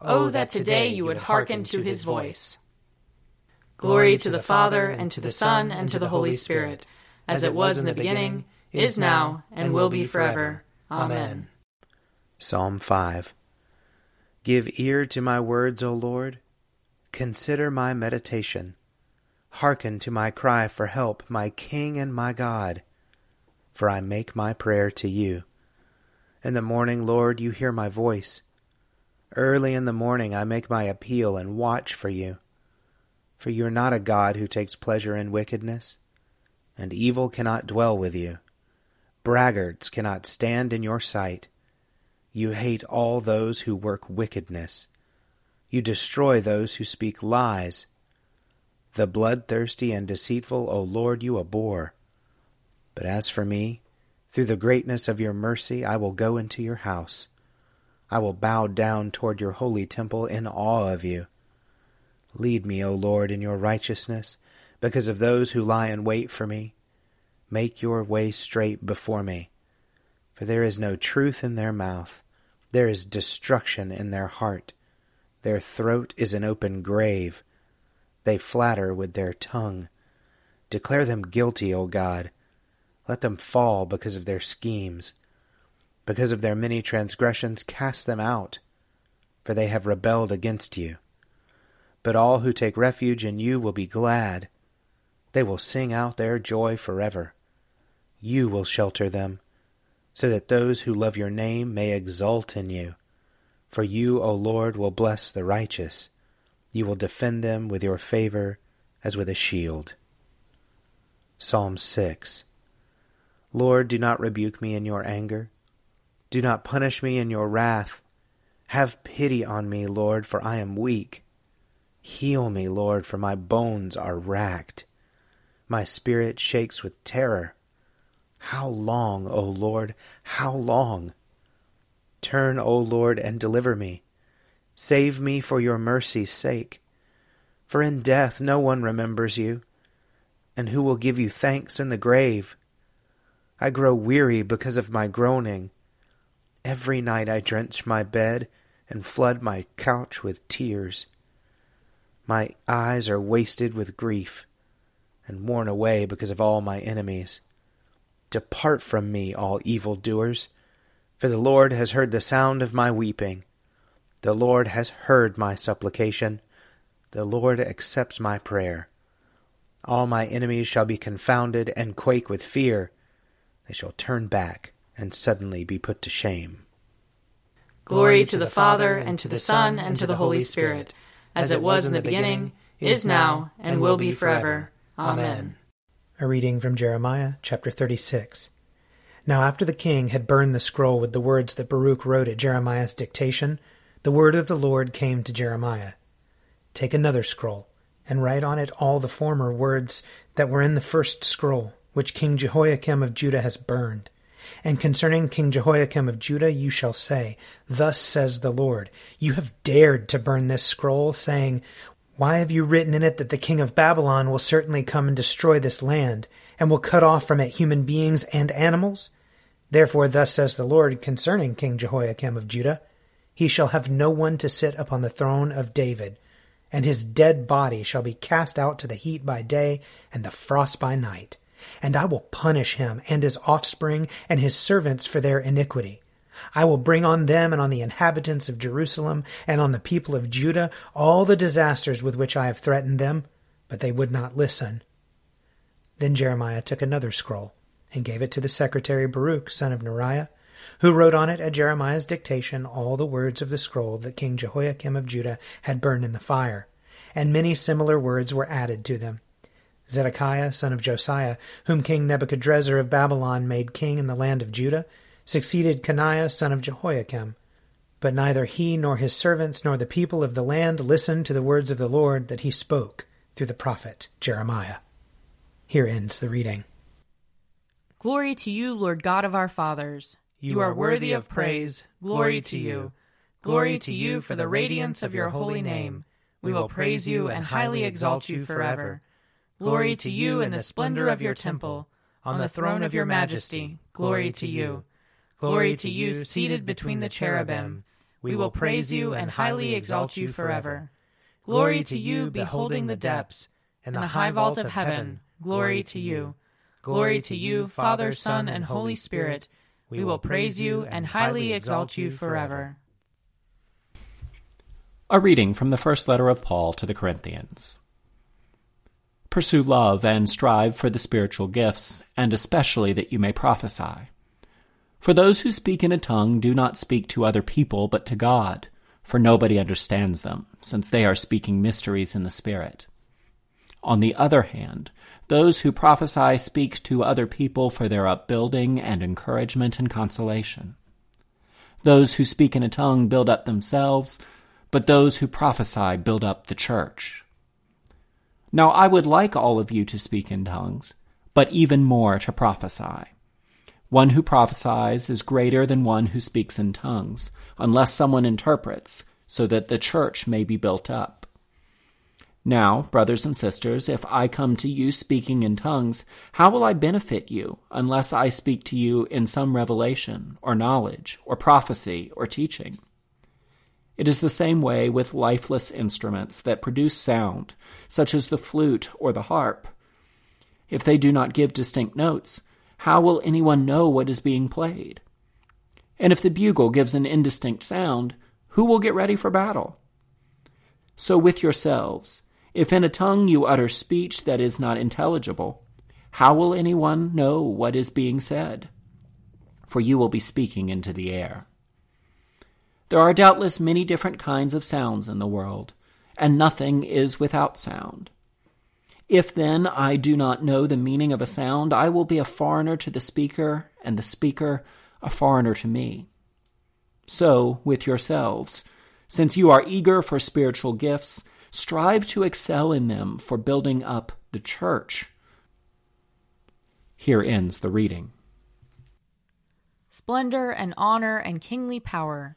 Oh, oh, that today you would hearken to his voice. Glory to the Father, and to the Son, and to the Holy Spirit, as it was in the beginning, is now, and will be forever. Amen. Psalm 5 Give ear to my words, O Lord. Consider my meditation. Hearken to my cry for help, my King and my God. For I make my prayer to you. In the morning, Lord, you hear my voice. Early in the morning I make my appeal and watch for you. For you are not a God who takes pleasure in wickedness, and evil cannot dwell with you. Braggarts cannot stand in your sight. You hate all those who work wickedness. You destroy those who speak lies. The bloodthirsty and deceitful, O Lord, you abhor. But as for me, through the greatness of your mercy, I will go into your house. I will bow down toward your holy temple in awe of you. Lead me, O Lord, in your righteousness, because of those who lie in wait for me. Make your way straight before me. For there is no truth in their mouth, there is destruction in their heart. Their throat is an open grave. They flatter with their tongue. Declare them guilty, O God. Let them fall because of their schemes. Because of their many transgressions, cast them out, for they have rebelled against you. But all who take refuge in you will be glad. They will sing out their joy forever. You will shelter them, so that those who love your name may exult in you. For you, O Lord, will bless the righteous. You will defend them with your favor as with a shield. Psalm 6 Lord, do not rebuke me in your anger do not punish me in your wrath. Have pity on me, Lord, for I am weak. Heal me, Lord, for my bones are racked. My spirit shakes with terror. How long, O Lord, how long? Turn, O Lord, and deliver me. Save me for your mercy's sake. For in death no one remembers you, and who will give you thanks in the grave? I grow weary because of my groaning. Every night I drench my bed and flood my couch with tears. My eyes are wasted with grief and worn away because of all my enemies. Depart from me, all evil doers, for the Lord has heard the sound of my weeping. The Lord has heard my supplication. The Lord accepts my prayer. All my enemies shall be confounded and quake with fear. They shall turn back and suddenly be put to shame. Glory to the Father, and to the Son, and to the Holy Spirit, as it was in the beginning, is now, and will be forever. Amen. A reading from Jeremiah chapter 36. Now, after the king had burned the scroll with the words that Baruch wrote at Jeremiah's dictation, the word of the Lord came to Jeremiah Take another scroll, and write on it all the former words that were in the first scroll, which King Jehoiakim of Judah has burned and concerning King Jehoiakim of Judah you shall say, Thus says the Lord, You have dared to burn this scroll, saying, Why have you written in it that the king of Babylon will certainly come and destroy this land, and will cut off from it human beings and animals? Therefore thus says the Lord concerning King Jehoiakim of Judah, He shall have no one to sit upon the throne of David, and his dead body shall be cast out to the heat by day and the frost by night and I will punish him and his offspring and his servants for their iniquity. I will bring on them and on the inhabitants of Jerusalem and on the people of Judah all the disasters with which I have threatened them, but they would not listen. Then Jeremiah took another scroll and gave it to the secretary Baruch, son of Neriah, who wrote on it at Jeremiah's dictation all the words of the scroll that King Jehoiakim of Judah had burned in the fire, and many similar words were added to them. Zedekiah, son of Josiah, whom King Nebuchadrezzar of Babylon made king in the land of Judah, succeeded Coniah, son of Jehoiakim. But neither he nor his servants nor the people of the land listened to the words of the Lord that he spoke through the prophet Jeremiah. Here ends the reading. Glory to you, Lord God of our fathers. You are worthy of praise. Glory to you. Glory to you for the radiance of your holy name. We will praise you and highly exalt you forever. Glory to you in the splendor of your temple. On the throne of your majesty, glory to you. Glory to you, seated between the cherubim. We will praise you and highly exalt you forever. Glory to you, beholding the depths. and the high vault of heaven, glory to you. Glory to you, Father, Son, and Holy Spirit. We will praise you and highly exalt you forever. A reading from the first letter of Paul to the Corinthians. Pursue love and strive for the spiritual gifts, and especially that you may prophesy. For those who speak in a tongue do not speak to other people, but to God, for nobody understands them, since they are speaking mysteries in the Spirit. On the other hand, those who prophesy speak to other people for their upbuilding and encouragement and consolation. Those who speak in a tongue build up themselves, but those who prophesy build up the church. Now I would like all of you to speak in tongues, but even more to prophesy one who prophesies is greater than one who speaks in tongues, unless someone interprets, so that the church may be built up. Now, brothers and sisters, if I come to you speaking in tongues, how will I benefit you unless I speak to you in some revelation, or knowledge, or prophecy, or teaching? It is the same way with lifeless instruments that produce sound, such as the flute or the harp. If they do not give distinct notes, how will anyone know what is being played? And if the bugle gives an indistinct sound, who will get ready for battle? So with yourselves, if in a tongue you utter speech that is not intelligible, how will anyone know what is being said? For you will be speaking into the air. There are doubtless many different kinds of sounds in the world, and nothing is without sound. If then I do not know the meaning of a sound, I will be a foreigner to the speaker, and the speaker a foreigner to me. So with yourselves, since you are eager for spiritual gifts, strive to excel in them for building up the church. Here ends the reading. Splendor and honor and kingly power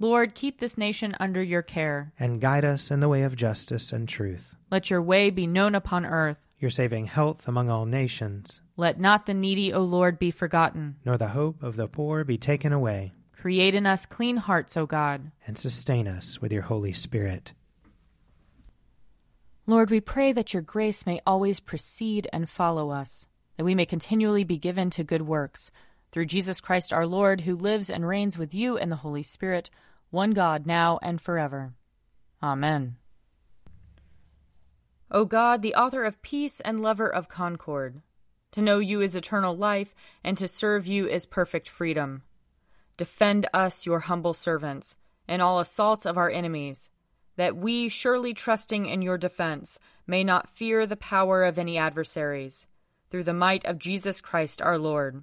Lord, keep this nation under your care. And guide us in the way of justice and truth. Let your way be known upon earth. Your saving health among all nations. Let not the needy, O Lord, be forgotten. Nor the hope of the poor be taken away. Create in us clean hearts, O God. And sustain us with your Holy Spirit. Lord, we pray that your grace may always precede and follow us, that we may continually be given to good works. Through Jesus Christ our Lord, who lives and reigns with you and the Holy Spirit, one God, now and forever. Amen. O God, the author of peace and lover of concord, to know you is eternal life, and to serve you is perfect freedom. Defend us, your humble servants, in all assaults of our enemies that we, surely trusting in your defense, may not fear the power of any adversaries. Through the might of Jesus Christ our Lord.